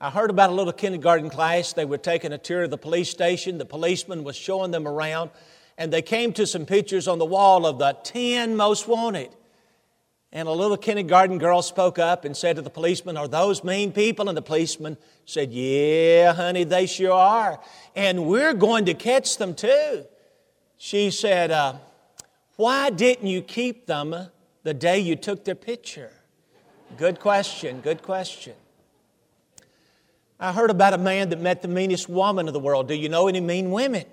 I heard about a little kindergarten class. They were taking a tour of the police station. The policeman was showing them around, and they came to some pictures on the wall of the 10 most wanted. And a little kindergarten girl spoke up and said to the policeman, Are those mean people? And the policeman said, Yeah, honey, they sure are. And we're going to catch them too. She said, uh, Why didn't you keep them the day you took their picture? Good question, good question. I heard about a man that met the meanest woman of the world. Do you know any mean women?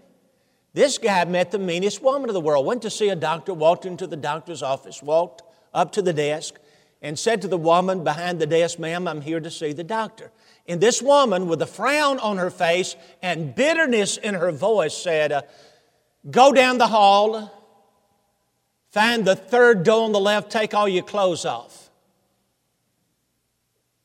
This guy met the meanest woman of the world. Went to see a doctor, walked into the doctor's office, walked up to the desk, and said to the woman behind the desk, Ma'am, I'm here to see the doctor. And this woman, with a frown on her face and bitterness in her voice, said, uh, Go down the hall, find the third door on the left, take all your clothes off.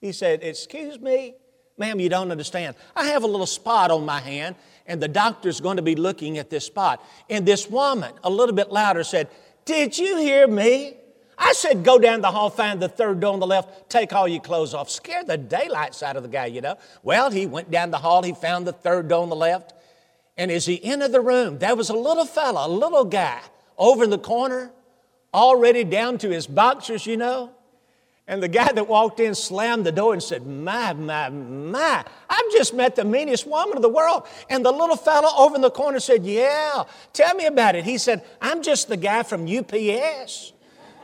He said, Excuse me? Ma'am, you don't understand. I have a little spot on my hand, and the doctor's going to be looking at this spot. And this woman, a little bit louder, said, Did you hear me? I said, Go down the hall, find the third door on the left, take all your clothes off. Scare the daylights out of the guy, you know. Well, he went down the hall, he found the third door on the left. And as he entered the room, there was a little fella, a little guy, over in the corner, already down to his boxers, you know. And the guy that walked in slammed the door and said, My, my, my, I've just met the meanest woman of the world. And the little fellow over in the corner said, Yeah, tell me about it. He said, I'm just the guy from UPS.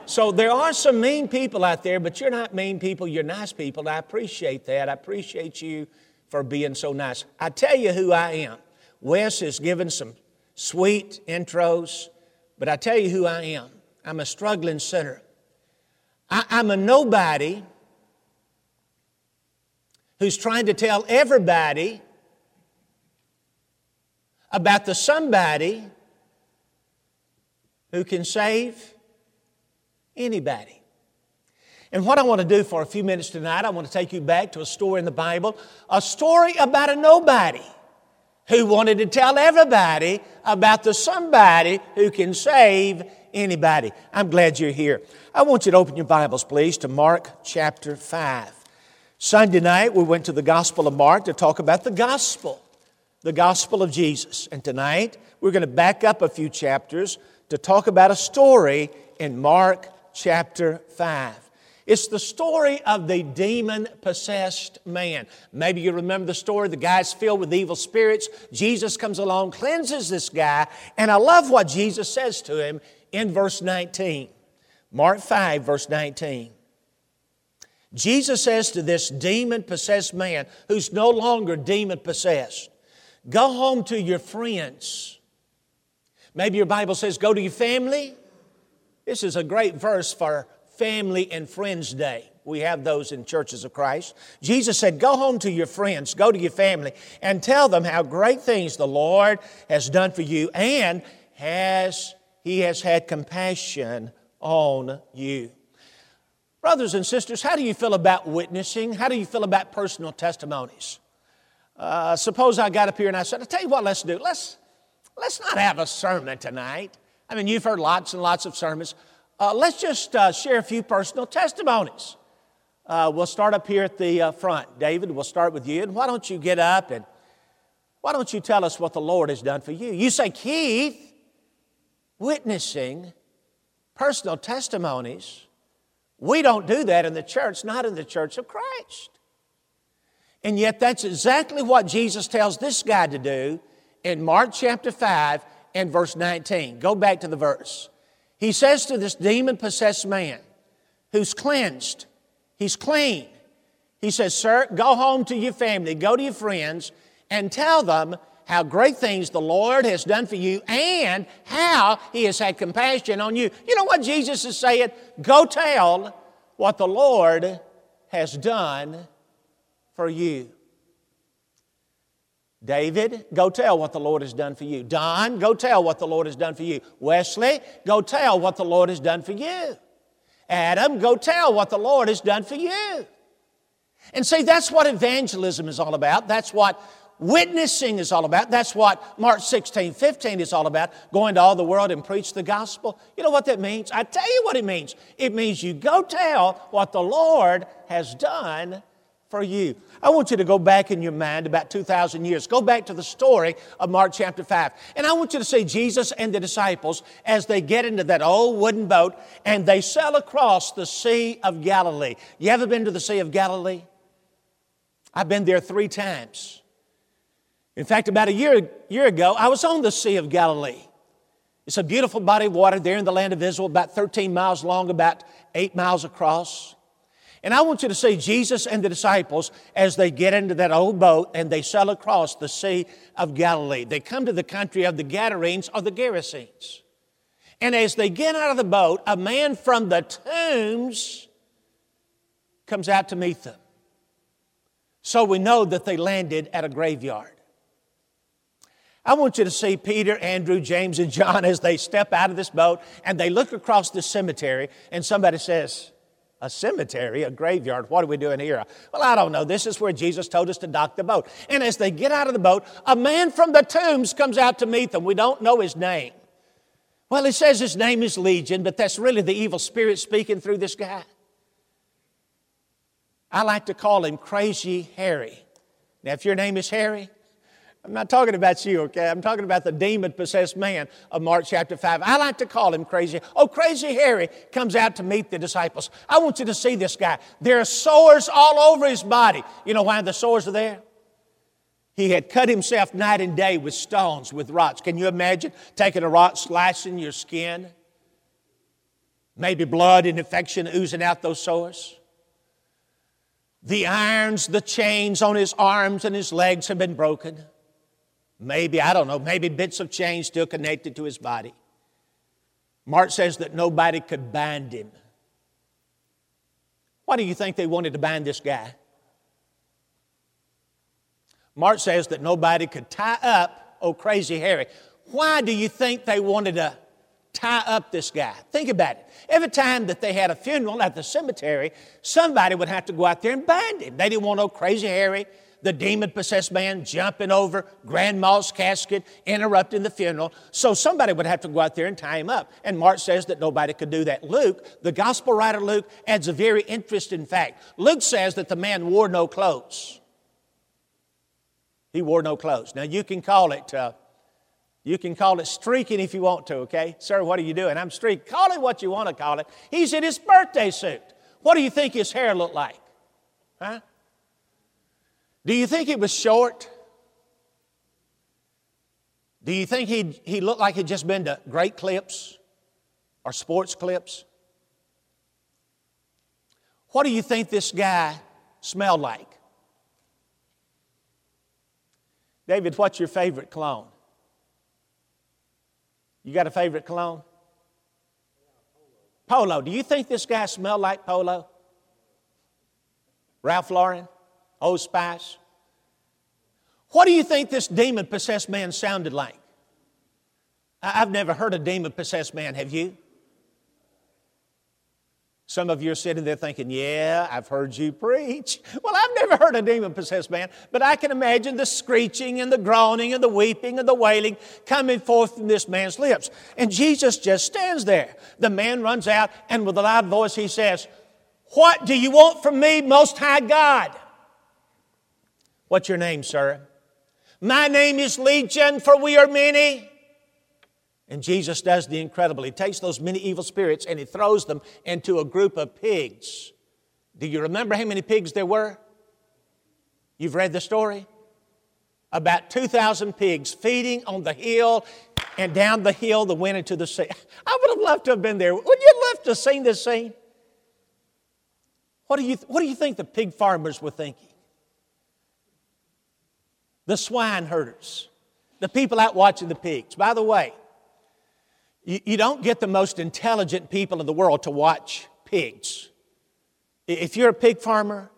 So there are some mean people out there, but you're not mean people, you're nice people. I appreciate that. I appreciate you for being so nice. I tell you who I am. Wes has given some sweet intros, but I tell you who I am. I'm a struggling sinner. I, I'm a nobody who's trying to tell everybody about the somebody who can save anybody. And what I want to do for a few minutes tonight, I want to take you back to a story in the Bible, a story about a nobody who wanted to tell everybody about the somebody who can save anybody. I'm glad you're here. I want you to open your Bibles, please, to Mark chapter 5. Sunday night, we went to the Gospel of Mark to talk about the gospel, the gospel of Jesus. And tonight, we're going to back up a few chapters to talk about a story in Mark chapter 5. It's the story of the demon possessed man. Maybe you remember the story. The guy's filled with evil spirits. Jesus comes along, cleanses this guy, and I love what Jesus says to him in verse 19. Mark 5, verse 19. Jesus says to this demon possessed man who's no longer demon possessed, Go home to your friends. Maybe your Bible says, Go to your family. This is a great verse for Family and Friends Day. We have those in churches of Christ. Jesus said, Go home to your friends, go to your family, and tell them how great things the Lord has done for you and has He has had compassion on you. Brothers and sisters, how do you feel about witnessing? How do you feel about personal testimonies? Uh, suppose I got up here and I said, I'll tell you what, let's do. Let's, let's not have a sermon tonight. I mean, you've heard lots and lots of sermons. Uh, let's just uh, share a few personal testimonies. Uh, we'll start up here at the uh, front. David, we'll start with you. And why don't you get up and why don't you tell us what the Lord has done for you? You say, Keith, witnessing personal testimonies. We don't do that in the church, not in the church of Christ. And yet, that's exactly what Jesus tells this guy to do in Mark chapter 5 and verse 19. Go back to the verse. He says to this demon possessed man who's cleansed, he's clean. He says, Sir, go home to your family, go to your friends, and tell them how great things the Lord has done for you and how He has had compassion on you. You know what Jesus is saying? Go tell what the Lord has done for you. David, go tell what the Lord has done for you. Don, go tell what the Lord has done for you. Wesley, go tell what the Lord has done for you. Adam, go tell what the Lord has done for you. And see, that's what evangelism is all about. That's what witnessing is all about. That's what Mark 16, 15 is all about. Going to all the world and preach the gospel. You know what that means? I tell you what it means. It means you go tell what the Lord has done for you. I want you to go back in your mind about 2,000 years. Go back to the story of Mark chapter 5. And I want you to see Jesus and the disciples as they get into that old wooden boat and they sail across the Sea of Galilee. You ever been to the Sea of Galilee? I've been there three times. In fact, about a year, year ago, I was on the Sea of Galilee. It's a beautiful body of water there in the land of Israel, about 13 miles long, about 8 miles across. And I want you to see Jesus and the disciples as they get into that old boat and they sail across the Sea of Galilee. They come to the country of the Gadarenes or the Gerasenes. And as they get out of the boat, a man from the tombs comes out to meet them. So we know that they landed at a graveyard. I want you to see Peter, Andrew, James, and John as they step out of this boat and they look across the cemetery, and somebody says, a cemetery, a graveyard. What are we doing here? Well, I don't know. This is where Jesus told us to dock the boat. And as they get out of the boat, a man from the tombs comes out to meet them. We don't know his name. Well, it says his name is Legion, but that's really the evil spirit speaking through this guy. I like to call him Crazy Harry. Now, if your name is Harry, I'm not talking about you, okay? I'm talking about the demon possessed man of Mark chapter 5. I like to call him crazy. Oh, crazy Harry comes out to meet the disciples. I want you to see this guy. There are sores all over his body. You know why the sores are there? He had cut himself night and day with stones, with rocks. Can you imagine taking a rock, slicing your skin? Maybe blood and infection oozing out those sores. The irons, the chains on his arms and his legs have been broken. Maybe, I don't know, maybe bits of chain still connected to his body. Mark says that nobody could bind him. Why do you think they wanted to bind this guy? Mark says that nobody could tie up oh crazy Harry. Why do you think they wanted to tie up this guy? Think about it. Every time that they had a funeral at the cemetery, somebody would have to go out there and bind him. They didn't want no crazy Harry the demon possessed man jumping over grandma's casket, interrupting the funeral. So somebody would have to go out there and tie him up. And Mark says that nobody could do that. Luke, the gospel writer Luke, adds a very interesting fact. Luke says that the man wore no clothes. He wore no clothes. Now you can call it. Uh, you can call it streaking if you want to, okay? Sir, what are you doing? I'm streaking. Call it what you want to call it. He's in his birthday suit. What do you think his hair looked like? Huh? Do you think he was short? Do you think he he looked like he'd just been to great clips or sports clips? What do you think this guy smelled like? David, what's your favorite cologne? You got a favorite cologne? Polo. Do you think this guy smelled like Polo? Ralph Lauren? Oh, Old Spice. What do you think this demon possessed man sounded like? I've never heard a demon possessed man, have you? Some of you are sitting there thinking, Yeah, I've heard you preach. Well, I've never heard a demon possessed man, but I can imagine the screeching and the groaning and the weeping and the wailing coming forth from this man's lips. And Jesus just stands there. The man runs out, and with a loud voice, he says, What do you want from me, Most High God? What's your name, sir? My name is Legion, for we are many. And Jesus does the incredible. He takes those many evil spirits and he throws them into a group of pigs. Do you remember how many pigs there were? You've read the story? About 2,000 pigs feeding on the hill and down the hill that went into the sea. I would have loved to have been there. Would you love to have seen this scene? What do you, what do you think the pig farmers were thinking? The swine herders, the people out watching the pigs. By the way, you, you don't get the most intelligent people in the world to watch pigs. If you're a pig farmer,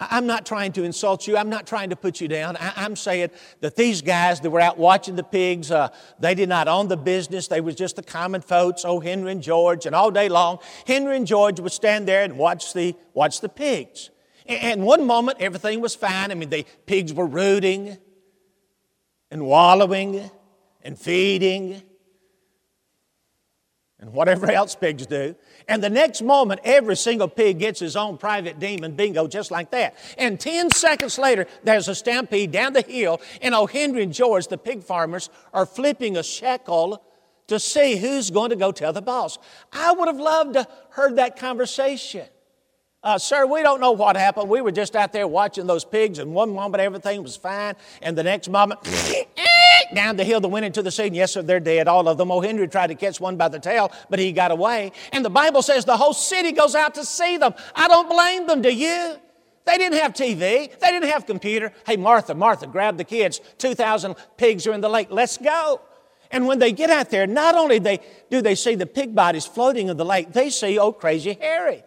I'm not trying to insult you. I'm not trying to put you down. I, am saying that these guys that were out watching the pigs, uh, they did not own the business. They was just the common folks, oh, Henry and George. And all day long, Henry and George would stand there and watch the, watch the pigs. And one moment, everything was fine. I mean, the pigs were rooting and wallowing and feeding. and whatever else pigs do. And the next moment, every single pig gets his own private demon bingo just like that. And 10 seconds later, there's a stampede down the hill, and O. Henry and George, the pig farmers, are flipping a shekel to see who's going to go tell the boss. I would have loved to heard that conversation. Uh, sir, we don't know what happened. We were just out there watching those pigs, and one moment everything was fine, and the next moment, down the hill, they went into the sea, and yes, sir, they're dead, all of them. O. Henry tried to catch one by the tail, but he got away. And the Bible says the whole city goes out to see them. I don't blame them, do you? They didn't have TV. They didn't have computer. Hey, Martha, Martha, grab the kids. 2,000 pigs are in the lake. Let's go. And when they get out there, not only do they see the pig bodies floating in the lake, they see, oh, crazy Harry.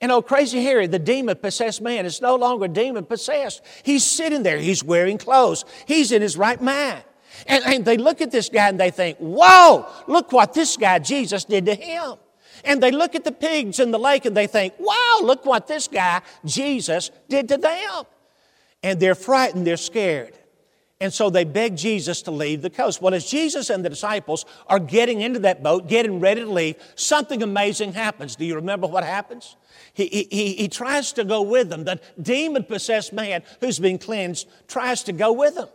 And oh, crazy Harry, the demon possessed man, is no longer demon possessed. He's sitting there, he's wearing clothes, he's in his right mind. And, and they look at this guy and they think, whoa, look what this guy, Jesus, did to him. And they look at the pigs in the lake and they think, wow, look what this guy, Jesus, did to them. And they're frightened, they're scared. And so they beg Jesus to leave the coast. Well, as Jesus and the disciples are getting into that boat, getting ready to leave, something amazing happens. Do you remember what happens? He, he, he tries to go with them. The demon possessed man who's been cleansed tries to go with them.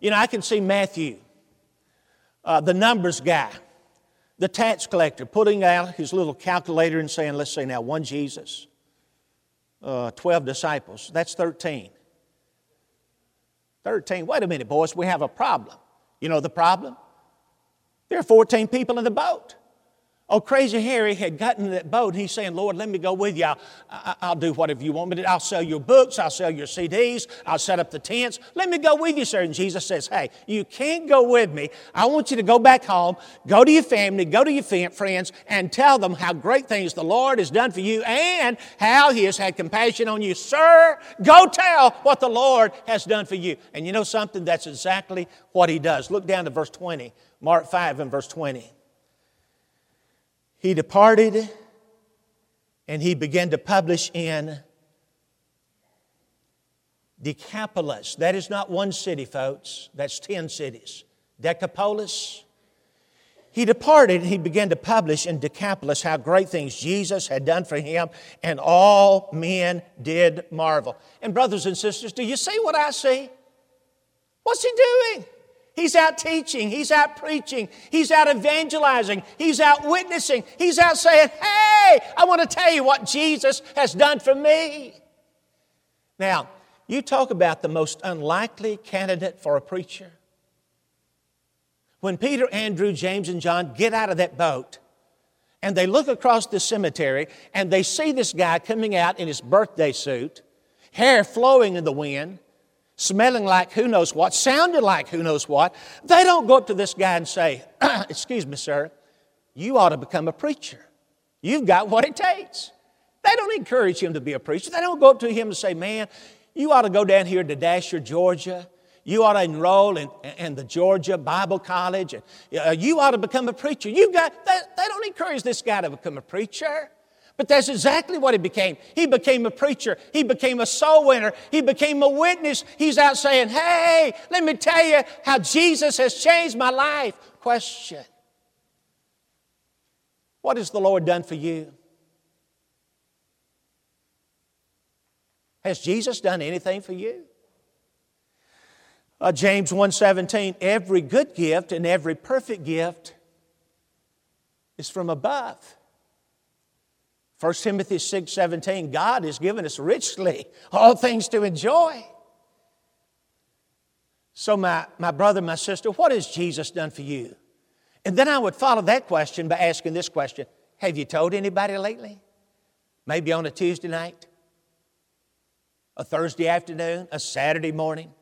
You know, I can see Matthew, uh, the numbers guy, the tax collector, putting out his little calculator and saying, let's say now, one Jesus, uh, 12 disciples, that's 13. 13. Wait a minute, boys, we have a problem. You know the problem? There are 14 people in the boat. Oh, Crazy Harry had gotten in that boat. He's saying, Lord, let me go with you. I'll, I'll, do whatever you want me to. I'll sell your books. I'll sell your CDs. I'll set up the tents. Let me go with you, sir. And Jesus says, Hey, you can't go with me. I want you to go back home, go to your family, go to your friends, and tell them how great things the Lord has done for you and how He has had compassion on you. Sir, go tell what the Lord has done for you. And you know something? That's exactly what He does. Look down to verse 20, Mark 5 and verse 20 he departed and he began to publish in Decapolis. That is not one city, folks, that's 10 cities. Decapolis. He departed and he began to publish in Decapolis how great things Jesus had done for him, and all men did marvel. And, brothers and sisters, do you see what I see? What's he doing? He's out teaching. He's out preaching. He's out evangelizing. He's out witnessing. He's out saying, Hey, I want to tell you what Jesus has done for me. Now, you talk about the most unlikely candidate for a preacher. When Peter, Andrew, James, and John get out of that boat and they look across the cemetery and they see this guy coming out in his birthday suit, hair flowing in the wind, smelling like who knows what, sounding like who knows what, they don't go up to this guy and say, Excuse me, sir, you ought to become a preacher. You've got what it takes. They don't encourage him to be a preacher. They don't go up to him and say, Man, you ought to go down here to Dasher, Georgia. You ought to enroll in, in the Georgia Bible College. Uh, you ought to become a preacher. You've got, they, they don't encourage this guy to become a preacher. But that's exactly what he became. He became a preacher. He became a soul winner. He became a witness. He's out saying, Hey, let me tell you how Jesus has changed my life. Question What has the Lord done for you? Has Jesus done anything for you? Uh, James 1:17 every good gift and every perfect gift is from above 1 Timothy 6 17, God has given us richly all things to enjoy. So, my, my brother, my sister, what has Jesus done for you? And then I would follow that question by asking this question Have you told anybody lately? Maybe on a Tuesday night, a Thursday afternoon, a Saturday morning?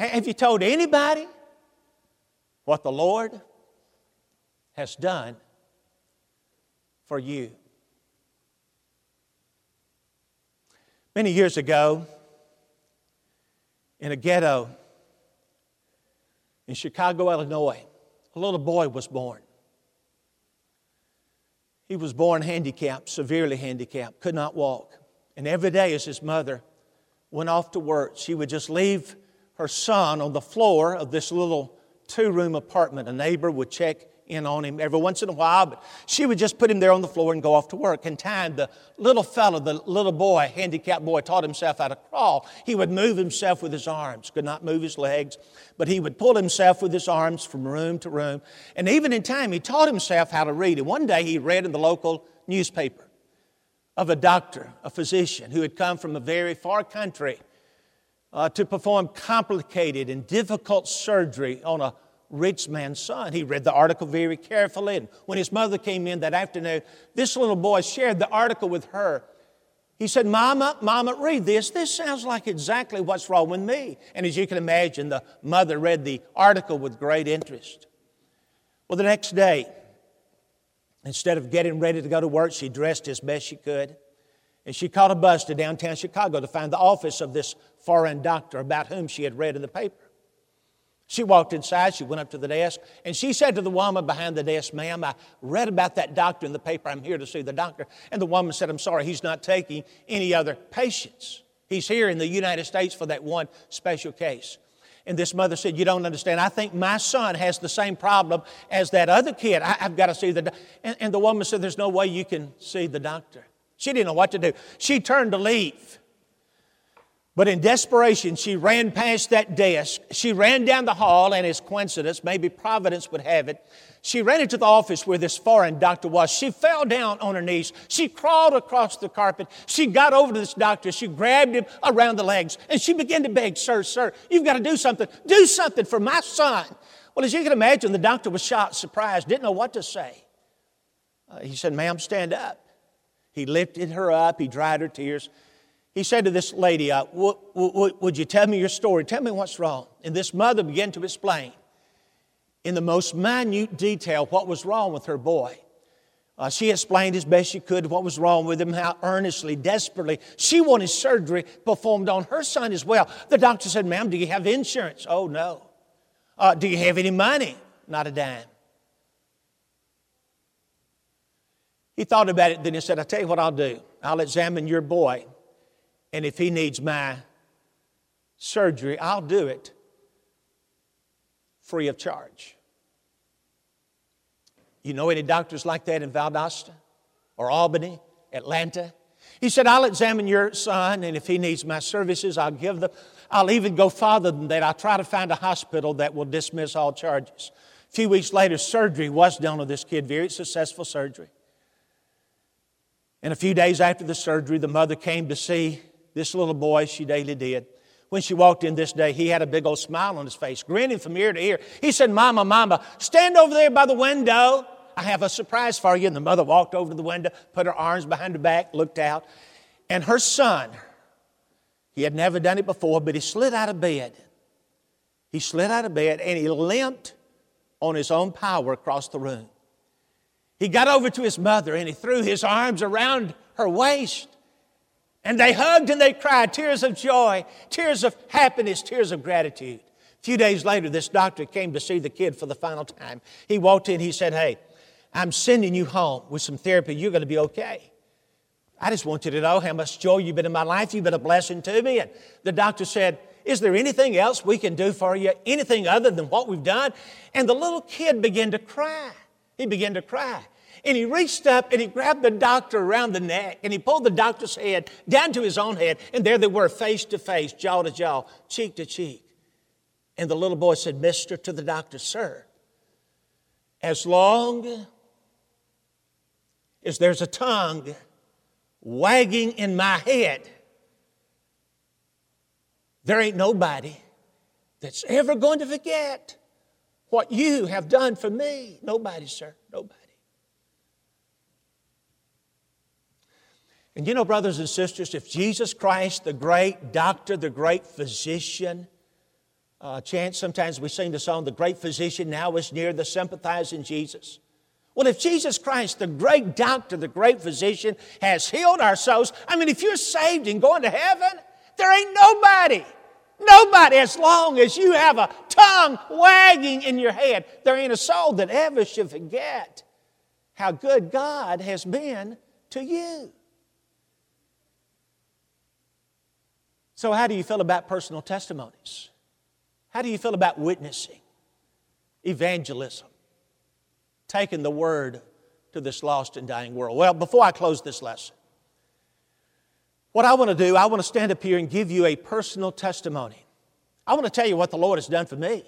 Have you told anybody what the Lord has done for you? Many years ago, in a ghetto in Chicago, Illinois, a little boy was born. He was born handicapped, severely handicapped, could not walk. And every day, as his mother went off to work, she would just leave her son on the floor of this little two room apartment. A neighbor would check in on him every once in a while, but she would just put him there on the floor and go off to work. In time, the little fellow, the little boy, handicapped boy, taught himself how to crawl. He would move himself with his arms, could not move his legs, but he would pull himself with his arms from room to room. And even in time, he taught himself how to read. And one day he read in the local newspaper of a doctor, a physician, who had come from a very far country uh, to perform complicated and difficult surgery on a rich man's son. He read the article very carefully, and when his mother came in that afternoon, this little boy shared the article with her. He said, Mama, Mama, read this. This sounds like exactly what's wrong with me. And as you can imagine, the mother read the article with great interest. Well, the next day, instead of getting ready to go to work, she dressed as best she could. And she caught a bus to downtown Chicago to find the office of this foreign doctor about whom she had read in the paper. She walked inside, she went up to the desk, and she said to the woman behind the desk, Ma'am, I read about that doctor in the paper. I'm here to see the doctor. And the woman said, I'm sorry, he's not taking any other patients. He's here in the United States for that one special case. And this mother said, You don't understand. I think my son has the same problem as that other kid. I, have got to see the doctor. And, and the woman said, There's no way you can see the doctor. She didn't know what to do. She turned to leave. But in desperation, she ran past that desk. She ran down the hall, and as coincidence, maybe Providence would have it, she ran into the office where this foreign doctor was. She fell down on her knees. She crawled across the carpet. She got over to this doctor. She grabbed him around the legs, and she began to beg, Sir, sir, you've got to do something. Do something for my son. Well, as you can imagine, the doctor was shocked, surprised, didn't know what to say. Uh, he said, Ma'am, stand up. He lifted her up, he dried her tears. He said to this lady, uh, w- w- Would you tell me your story? Tell me what's wrong. And this mother began to explain in the most minute detail what was wrong with her boy. Uh, she explained as best she could what was wrong with him, how earnestly, desperately she wanted surgery performed on her son as well. The doctor said, Ma'am, do you have insurance? Oh, no. Uh, do you have any money? Not a dime. He thought about it, then he said, I'll tell you what I'll do. I'll examine your boy and if he needs my surgery, I'll do it free of charge. You know any doctors like that in Valdosta or Albany, Atlanta? He said, I'll examine your son, and if he needs my services, I'll give them. I'll even go farther than that. I'll try to find a hospital that will dismiss all charges. A few weeks later, surgery was done on this kid, very successful surgery. And a few days after the surgery, the mother came to see this little boy, she daily did. When she walked in this day, he had a big old smile on his face, grinning from ear to ear. He said, Mama, Mama, stand over there by the window. I have a surprise for you. And the mother walked over to the window, put her arms behind her back, looked out. And her son, he had never done it before, but he slid out of bed. He slid out of bed and he limped on his own power across the room. He got over to his mother and he threw his arms around her waist. And they hugged and they cried tears of joy, tears of happiness, tears of gratitude. A few days later, this doctor came to see the kid for the final time. He walked in, he said, Hey, I'm sending you home with some therapy. You're going to be okay. I just want you to know how much joy you've been in my life. You've been a blessing to me. And the doctor said, Is there anything else we can do for you? Anything other than what we've done? And the little kid began to cry. He began to cry. And he reached up and he grabbed the doctor around the neck and he pulled the doctor's head down to his own head. And there they were, face to face, jaw to jaw, cheek to cheek. And the little boy said, Mister, to the doctor, Sir, as long as there's a tongue wagging in my head, there ain't nobody that's ever going to forget what you have done for me. Nobody, sir, nobody. And you know, brothers and sisters, if Jesus Christ, the great doctor, the great physician, uh, chance sometimes we sing the song, The Great Physician Now is Near, the sympathizing Jesus. Well, if Jesus Christ, the great doctor, the great physician, has healed our souls, I mean, if you're saved and going to heaven, there ain't nobody, nobody, as long as you have a tongue wagging in your head, there ain't a soul that ever should forget how good God has been to you. So, how do you feel about personal testimonies? How do you feel about witnessing, evangelism, taking the word to this lost and dying world? Well, before I close this lesson, what I want to do, I want to stand up here and give you a personal testimony. I want to tell you what the Lord has done for me.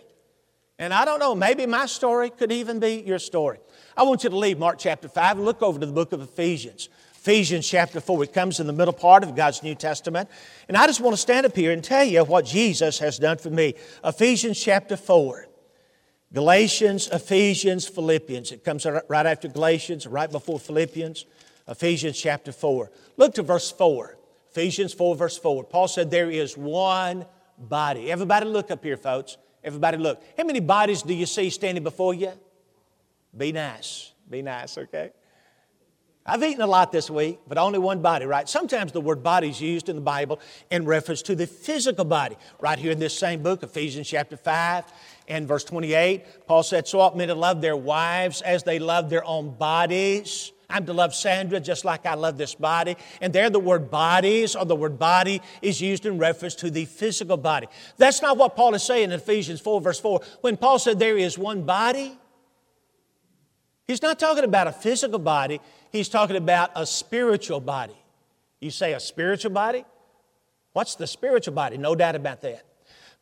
And I don't know, maybe my story could even be your story. I want you to leave Mark chapter 5 and look over to the book of Ephesians. Ephesians chapter 4, it comes in the middle part of God's New Testament. And I just want to stand up here and tell you what Jesus has done for me. Ephesians chapter 4. Galatians, Ephesians, Philippians. It comes right after Galatians, right before Philippians. Ephesians chapter 4. Look to verse 4. Ephesians 4, verse 4. Paul said, There is one body. Everybody look up here, folks. Everybody look. How many bodies do you see standing before you? Be nice. Be nice, okay? I've eaten a lot this week, but only one body, right? Sometimes the word body is used in the Bible in reference to the physical body. Right here in this same book, Ephesians chapter 5 and verse 28, Paul said, So ought men to love their wives as they love their own bodies. I'm to love Sandra just like I love this body. And there, the word bodies or the word body is used in reference to the physical body. That's not what Paul is saying in Ephesians 4, verse 4. When Paul said there is one body, he's not talking about a physical body, he's talking about a spiritual body. You say a spiritual body? What's the spiritual body? No doubt about that.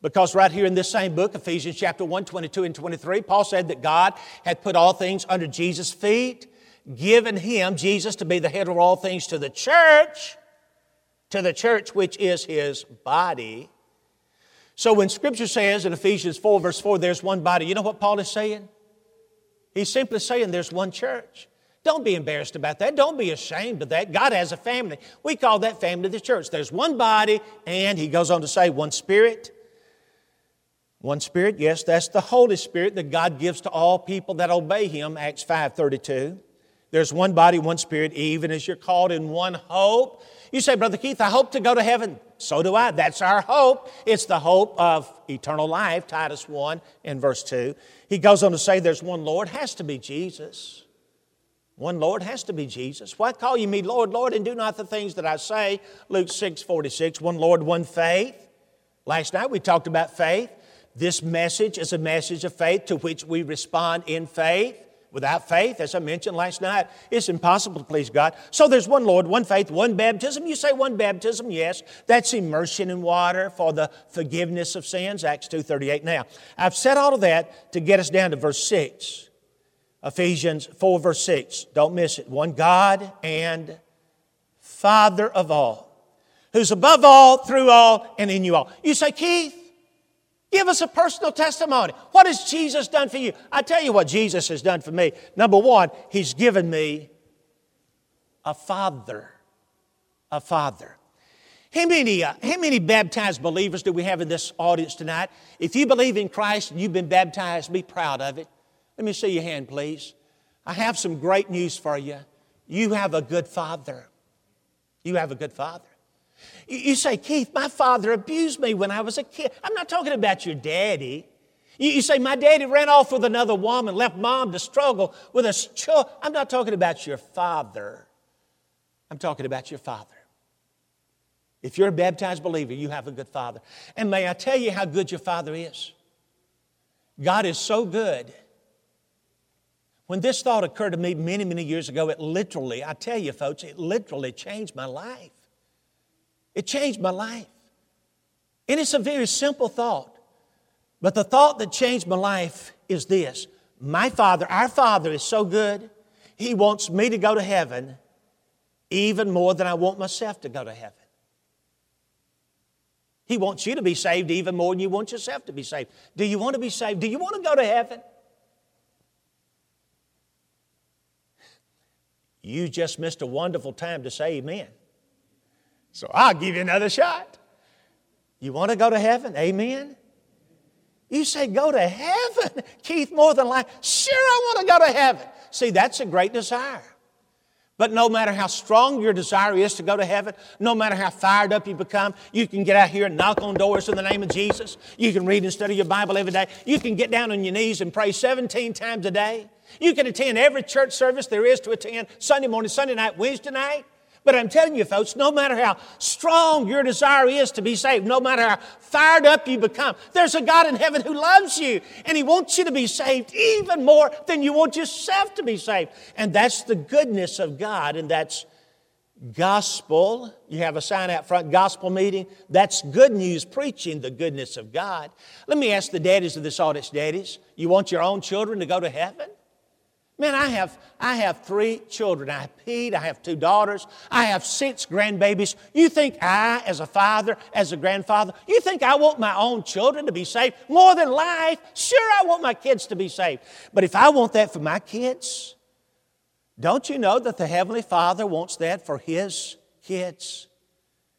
Because right here in this same book, Ephesians chapter 1, 22 and 23, Paul said that God had put all things under Jesus' feet, given him, Jesus, to be the head of all things to the church, to the church which is his body. So when scripture says in Ephesians 4, verse 4, there's one body, you know what Paul is saying? He's simply saying there's one church. Don't be embarrassed about that. Don't be ashamed of that. God has a family. We call that family the church. There's one body, and he goes on to say, one spirit. One spirit, yes, that's the Holy Spirit that God gives to all people that obey him, Acts 5:32. There's one body, one spirit, even as you're called in one hope. You say, Brother Keith, I hope to go to heaven. So do I. That's our hope. It's the hope of eternal life, Titus 1 and verse 2. He goes on to say there's one Lord, has to be Jesus. One Lord has to be Jesus. Why call you me Lord, Lord, and do not the things that I say? Luke 6 46. One Lord, one faith. Last night we talked about faith. This message is a message of faith to which we respond in faith. Without faith, as I mentioned last night, it's impossible to please God. So there's one Lord, one faith, one baptism. You say one baptism, yes. That's immersion in water for the forgiveness of sins, Acts 2.38. Now, I've said all of that to get us down to verse 6. Ephesians 4, verse 6. Don't miss it. One God and Father of all, who's above all, through all, and in you all. You say, Keith, give us a personal testimony. What has Jesus done for you? I tell you what Jesus has done for me. Number one, He's given me a father. A father. How many, uh, how many baptized believers do we have in this audience tonight? If you believe in Christ and you've been baptized, be proud of it. Let me see your hand, please. I have some great news for you. You have a good father. You have a good father. You say, Keith, my father abused me when I was a kid. I'm not talking about your daddy. You say, my daddy ran off with another woman, left mom to struggle with a child. I'm not talking about your father. I'm talking about your father. If you're a baptized believer, you have a good father. And may I tell you how good your father is? God is so good when this thought occurred to me many, many years ago, it literally, I tell you folks, it literally changed my life. It changed my life. And it's a very simple thought. But the thought that changed my life is this My Father, our Father, is so good, He wants me to go to heaven even more than I want myself to go to heaven. He wants you to be saved even more than you want yourself to be saved. Do you want to be saved? Do you want to go to heaven? You just missed a wonderful time to say amen. So I'll give you another shot. You want to go to heaven? Amen. You say, go to heaven, Keith, more than like, sure, I want to go to heaven. See, that's a great desire. But no matter how strong your desire is to go to heaven, no matter how fired up you become, you can get out here and knock on doors in the name of Jesus. You can read and study your Bible every day. You can get down on your knees and pray 17 times a day. You can attend every church service there is to attend Sunday morning, Sunday night, Wednesday night. But I'm telling you, folks, no matter how strong your desire is to be saved, no matter how fired up you become, there's a God in heaven who loves you, and He wants you to be saved even more than you want yourself to be saved. And that's the goodness of God, and that's gospel. You have a sign out front, gospel meeting. That's good news preaching the goodness of God. Let me ask the daddies of this audience, daddies, you want your own children to go to heaven? Man, I have, I have three children. I have Pete, I have two daughters, I have six grandbabies. You think I, as a father, as a grandfather, you think I want my own children to be saved more than life? Sure, I want my kids to be saved. But if I want that for my kids, don't you know that the Heavenly Father wants that for His kids?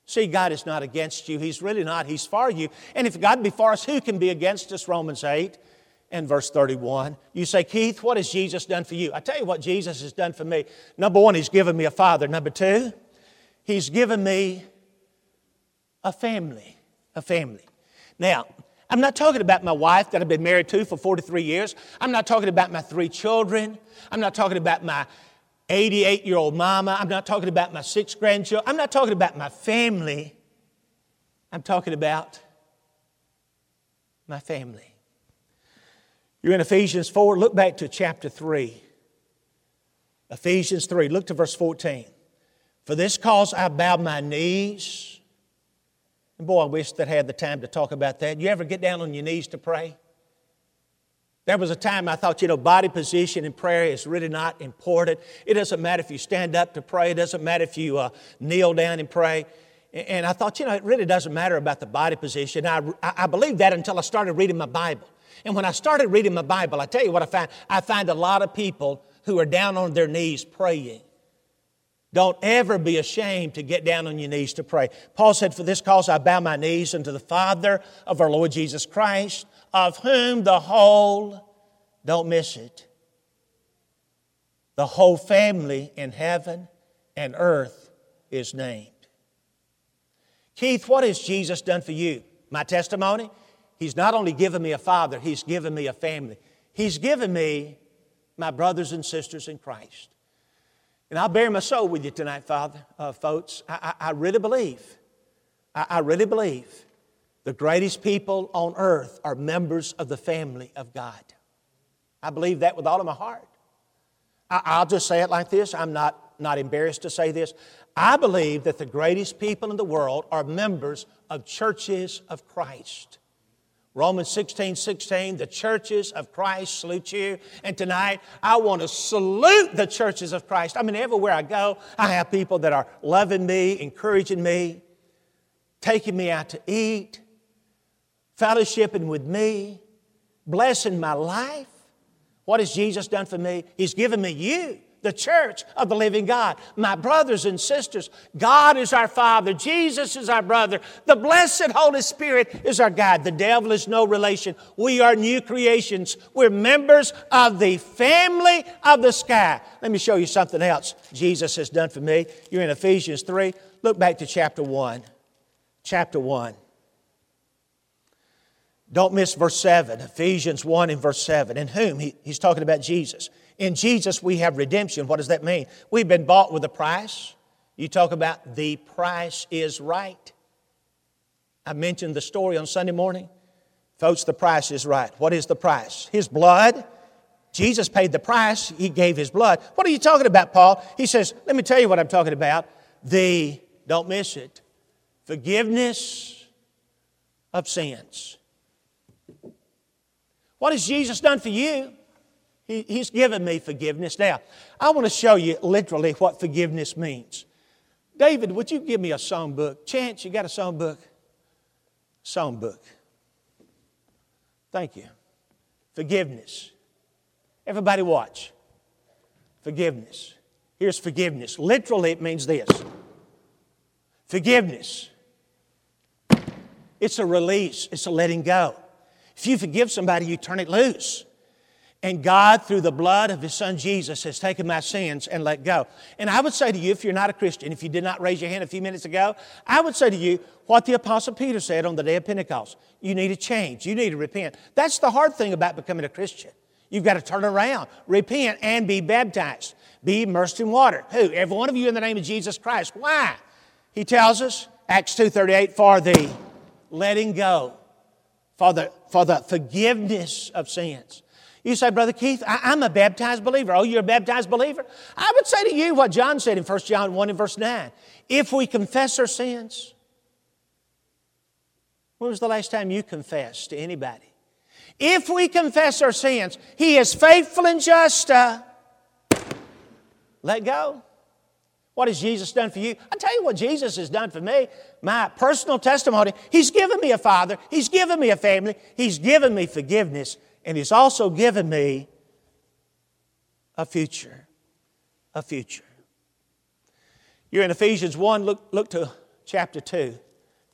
See, God is not against you. He's really not. He's for you. And if God be for us, who can be against us? Romans 8 and verse 31. You say, Keith, what has Jesus done for you? I tell you what Jesus has done for me. Number one, He's given me a father. Number two, He's given me a family. A family. Now, I'm not talking about my wife that I've been married to for 43 years. I'm not talking about my three children. I'm not talking about my 88 year old mama. I'm not talking about my six grandchildren. I'm not talking about my family. I'm talking about my family. You're in Ephesians 4. Look back to chapter 3. Ephesians 3. Look to verse 14. For this cause I bow my knees. And boy, I wish that I had the time to talk about that. You ever get down on your knees to pray? There was a time I thought, you know, body position in prayer is really not important. It doesn't matter if you stand up to pray, it doesn't matter if you uh, kneel down and pray. And I thought, you know, it really doesn't matter about the body position. I, I believed that until I started reading my Bible. And when I started reading my Bible, I tell you what I find. I find a lot of people who are down on their knees praying. Don't ever be ashamed to get down on your knees to pray. Paul said, For this cause I bow my knees unto the Father of our Lord Jesus Christ, of whom the whole, don't miss it, the whole family in heaven and earth is named. Keith, what has Jesus done for you? My testimony? He's not only given me a father, He's given me a family. He's given me my brothers and sisters in Christ. And I'll bare my soul with you tonight, Father, uh, folks. I, I, I, really believe, I, I really believe the greatest people on earth are members of the family of God. I believe that with all of my heart. I, will just say it like this. I'm not, not embarrassed to say this. I believe that the greatest people in the world are members of churches of Christ. Romans 16, 16, the churches of Christ salute you. And tonight, I want to salute the churches of Christ. I mean, everywhere I go, I have people that are loving me, encouraging me, taking me out to eat, fellowshipping with me, blessing my life. What has Jesus done for me? He's given me you the church of the living God. My brothers and sisters, God is our Father, Jesus is our brother, the blessed Holy Spirit is our God. The devil is no relation. We are new creations. We're members of the family of the sky. Let me show you something else Jesus has done for me. You're in Ephesians 3. Look back to chapter 1. Chapter 1. Don't miss verse 7, Ephesians 1 and verse 7. In whom? He, he's talking about Jesus. In Jesus, we have redemption. What does that mean? We've been bought with a price. You talk about the price is right. I mentioned the story on Sunday morning. Folks, the price is right. What is the price? His blood. Jesus paid the price. He gave His blood. What are you talking about, Paul? He says, Let me tell you what I'm talking about. The, don't miss it, forgiveness of sins. What has Jesus done for you? He, he's given me forgiveness. Now, I want to show you literally what forgiveness means. David, would you give me a songbook? Chance, you got a songbook? Songbook. Thank you. Forgiveness. Everybody watch. Forgiveness. Here's forgiveness. Literally, it means this forgiveness. It's a release, it's a letting go. If you forgive somebody, you turn it loose. And God, through the blood of His Son Jesus, has taken my sins and let go. And I would say to you, if you're not a Christian, if you did not raise your hand a few minutes ago, I would say to you what the Apostle Peter said on the day of Pentecost. You need to change. You need to repent. That's the hard thing about becoming a Christian. You've got to turn around, repent, and be baptized. Be immersed in water. Who? Every one of you in the name of Jesus Christ. Why? He tells us, Acts 2.38, for the letting go, for the, for the forgiveness of sins. You say, Brother Keith, I, am a baptized believer. Oh, you're a baptized believer? I would say to you what John said in 1 John 1 and verse 9. If we confess our sins, when was the last time you confessed to anybody? If we confess our sins, He is faithful and just. Let go. What has Jesus done for you? i tell you what Jesus has done for me. My personal testimony. He's given me a father. He's given me a family. He's given me forgiveness. And He's also given me a future. A future. You're in Ephesians 1. Look, look to chapter 2.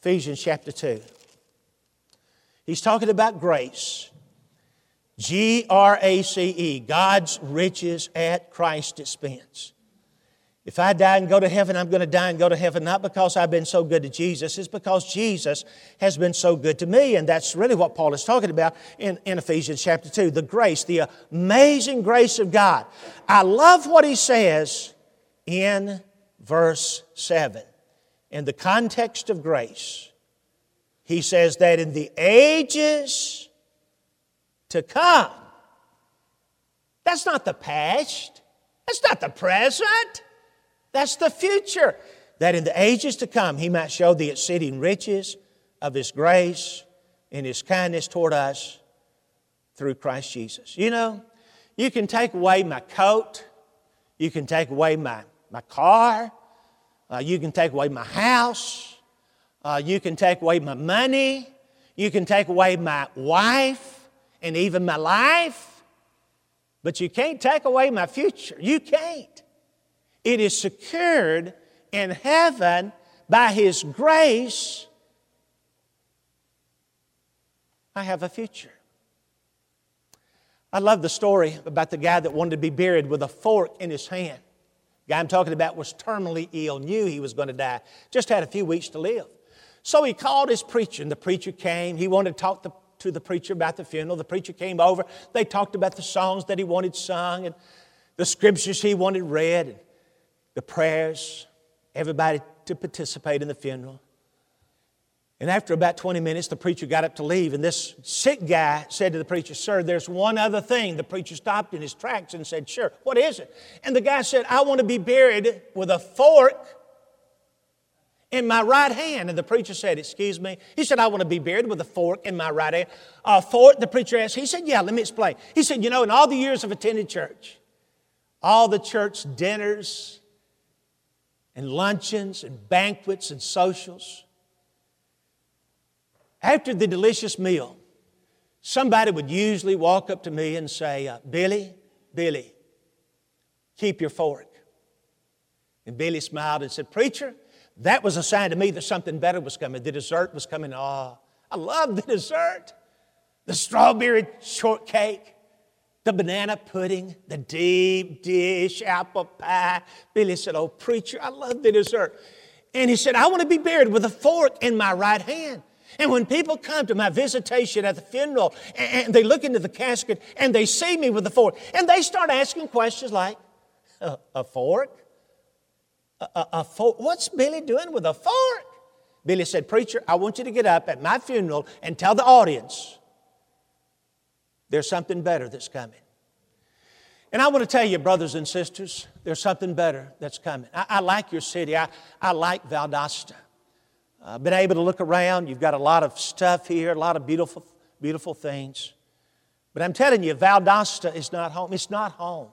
Ephesians chapter 2. He's talking about grace. G R A C E, God's riches at Christ's expense. If I die and go to heaven, I'm going to die and go to heaven not because I've been so good to Jesus, it's because Jesus has been so good to me. And that's really what Paul is talking about in, in Ephesians chapter 2 the grace, the amazing grace of God. I love what he says in verse 7. In the context of grace, he says that in the ages to come, that's not the past, that's not the present. That's the future. That in the ages to come he might show the exceeding riches of his grace and his kindness toward us through Christ Jesus. You know, you can take away my coat, you can take away my, my car, uh, you can take away my house, uh, you can take away my money, you can take away my wife and even my life, but you can't take away my future. You can't. It is secured in heaven by His grace. I have a future. I love the story about the guy that wanted to be buried with a fork in his hand. The guy I'm talking about was terminally ill, knew he was going to die, just had a few weeks to live. So he called his preacher, and the preacher came. He wanted to talk to, to the preacher about the funeral. The preacher came over. They talked about the songs that he wanted sung and the scriptures he wanted read the prayers, everybody to participate in the funeral. And after about 20 minutes, the preacher got up to leave, and this sick guy said to the preacher, Sir, there's one other thing. The preacher stopped in his tracks and said, Sure, what is it? And the guy said, I want to be buried with a fork in my right hand. And the preacher said, Excuse me? He said, I want to be buried with a fork in my right hand. A fork? The preacher asked. He said, Yeah, let me explain. He said, You know, in all the years of attending church, all the church dinners, and luncheons and banquets and socials. After the delicious meal, somebody would usually walk up to me and say, uh, Billy, Billy, keep your fork. And Billy smiled and said, Preacher, that was a sign to me that something better was coming. The dessert was coming. Oh, I love the dessert. The strawberry shortcake, the banana pudding, the deep dish apple pie. Billy said, Oh, preacher, I love the dessert. And he said, I want to be buried with a fork in my right hand. And when people come to my visitation at the funeral and they look into the casket and they see me with a fork and they start asking questions like, A, a fork? A, a, a fork? What's Billy doing with a fork? Billy said, Preacher, I want you to get up at my funeral and tell the audience there's something better that's coming. And I want to tell you, brothers and sisters, there's something better that's coming. I, I like your city. I, I like Valdosta. I've been able to look around. You've got a lot of stuff here, a lot of beautiful, beautiful things. But I'm telling you, Valdosta is not home. It's not home.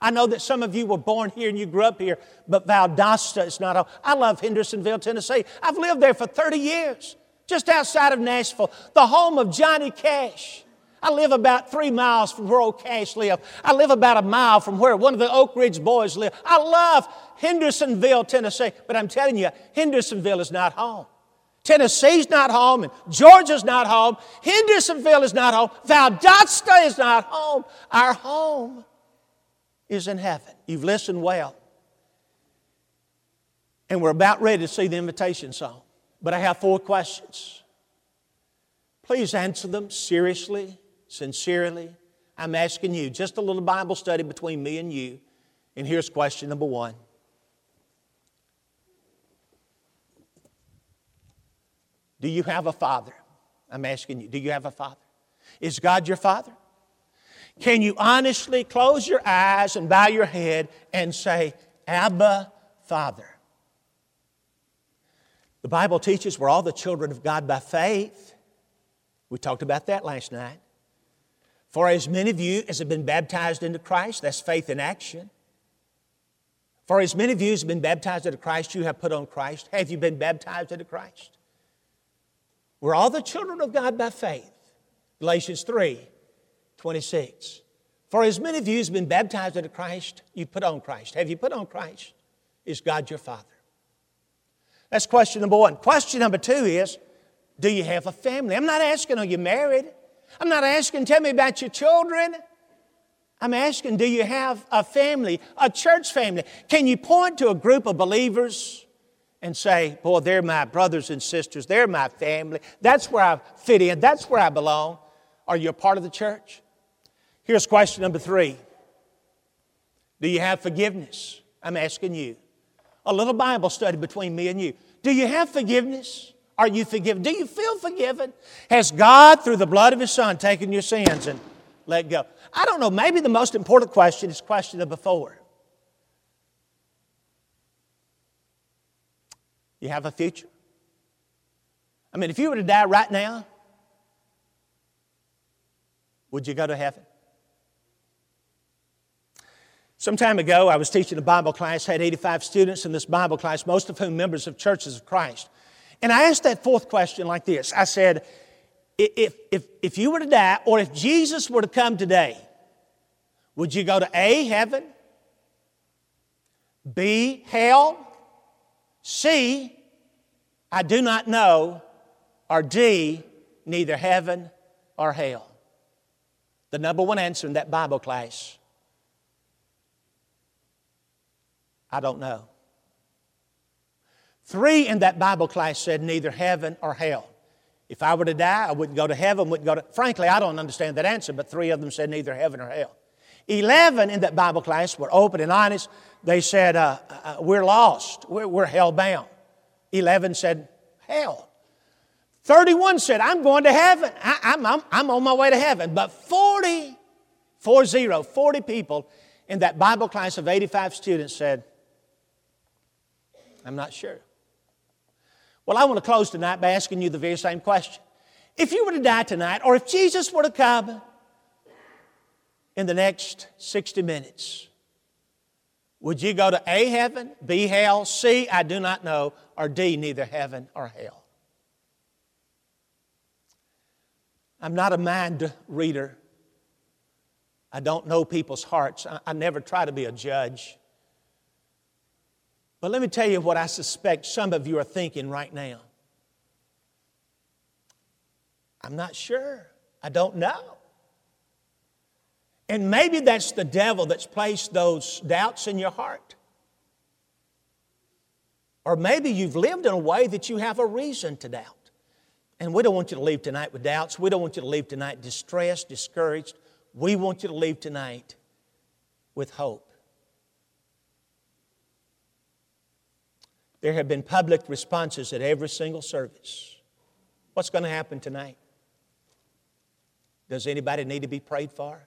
I know that some of you were born here and you grew up here, but Valdosta is not home. I love Hendersonville, Tennessee. I've lived there for 30 years, just outside of Nashville, the home of Johnny Cash. I live about three miles from where old Cash lived. I live about a mile from where one of the Oak Ridge boys live. I love Hendersonville, Tennessee, but I'm telling you, Hendersonville is not home. Tennessee's not home, and Georgia's not home. Hendersonville is not home. Valdosta is not home. Our home is in heaven. You've listened well. And we're about ready to see the invitation song. But I have four questions. Please answer them seriously sincerely, I'm asking you, just a little Bible study between me and you. And here's question number one Do you have a father? I'm asking you, do you have a father? Is God your father? Can you honestly close your eyes and bow your head and say, Abba, Father? The Bible teaches we're all the children of God by faith. We talked about that last night. For as many of you as have been baptized into Christ, that's faith in action. For as many of you as have been baptized into Christ, you have put on Christ. Have you been baptized into Christ? We're all the children of God by faith. Galatians 3 26. For as many of you as have been baptized into Christ, you put on Christ. Have you put on Christ? Is God your Father? That's question number one. Question number two is Do you have a family? I'm not asking, Are you married? I'm not asking, Tell me about your children. I'm asking, Do you have a family, a church family? Can you point to a group of believers and say, Boy, they're my brothers and sisters, they're my family. That's where I fit in, that's where I belong. Are you a part of the church? Here's question number three Do you have forgiveness? I'm asking you. A little Bible study between me and you. Do you have forgiveness? Are you forgiven? Do you feel forgiven? Has God, through the blood of His Son, taken your sins and let go? I don't know. Maybe the most important question is question number four. You have a future? I mean, if you were to die right now, would you go to heaven? Some time ago, I was teaching a Bible class, had 85 students in this Bible class, most of whom members of churches of Christ. And I asked that fourth question like this I said, if, if, if you were to die, or if Jesus were to come today, would you go to A, heaven, B, hell, C, I do not know, or D, neither heaven or hell? The number one answer in that Bible class I don't know. Three in that Bible class said neither heaven or hell. If I were to die, I wouldn't go to heaven, wouldn't go to. Frankly, I don't understand that answer, but three of them said neither heaven or hell. Eleven in that Bible class were open and honest. They said, uh, uh, We're lost, we're, we're hell bound. Eleven said, Hell. 31 said, I'm going to heaven. I, am I'm, I'm on my way to heaven. But 40, 40, 40 people in that Bible class of 85 students said, I'm not sure. Well, I want to close tonight by asking you the very same question. If you were to die tonight, or if Jesus were to come in the next 60 minutes, would you go to A, heaven, B, hell, C, I do not know, or D, neither heaven or hell? I'm not a mind reader. I don't know people's hearts. I, I never try to be a judge. But let me tell you what I suspect some of you are thinking right now. I'm not sure. I don't know. And maybe that's the devil that's placed those doubts in your heart. Or maybe you've lived in a way that you have a reason to doubt. And we don't want you to leave tonight with doubts. We don't want you to leave tonight distressed, discouraged. We want you to leave tonight with hope. There have been public responses at every single service. What's going to happen tonight? Does anybody need to be prayed for?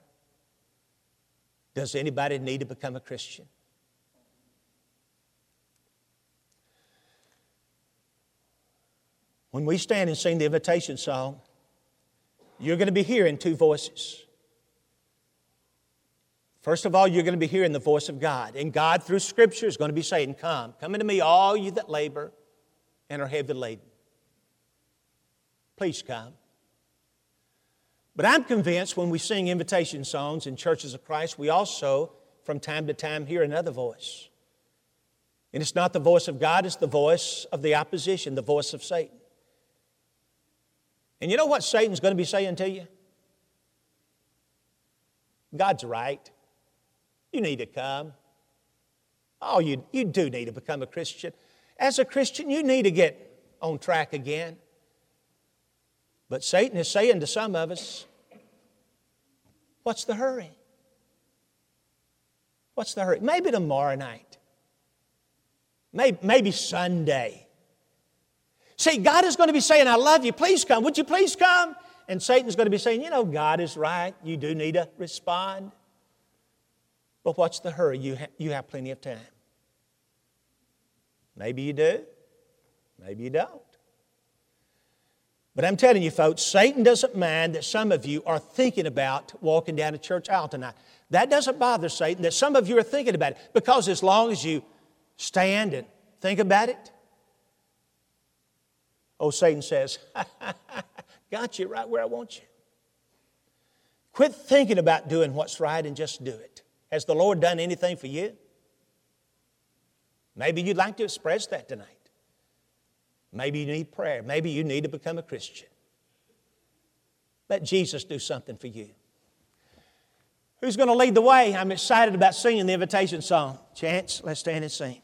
Does anybody need to become a Christian? When we stand and sing the invitation song, you're going to be hearing two voices. First of all, you're going to be hearing the voice of God. And God, through Scripture, is going to be saying, Come, come unto me, all you that labor and are heavy laden. Please come. But I'm convinced when we sing invitation songs in churches of Christ, we also, from time to time, hear another voice. And it's not the voice of God, it's the voice of the opposition, the voice of Satan. And you know what Satan's going to be saying to you? God's right. You need to come. Oh, you, you do need to become a Christian. As a Christian, you need to get on track again. But Satan is saying to some of us, What's the hurry? What's the hurry? Maybe tomorrow night. Maybe, maybe Sunday. See, God is going to be saying, I love you. Please come. Would you please come? And Satan's going to be saying, You know, God is right. You do need to respond. But what's the hurry? You, ha- you have plenty of time. Maybe you do. Maybe you don't. But I'm telling you, folks, Satan doesn't mind that some of you are thinking about walking down a church aisle tonight. That doesn't bother Satan that some of you are thinking about it because as long as you stand and think about it, oh, Satan says, Got you right where I want you. Quit thinking about doing what's right and just do it. Has the Lord done anything for you? Maybe you'd like to express that tonight. Maybe you need prayer. Maybe you need to become a Christian. Let Jesus do something for you. Who's going to lead the way? I'm excited about singing the invitation song. Chance, let's stand and sing.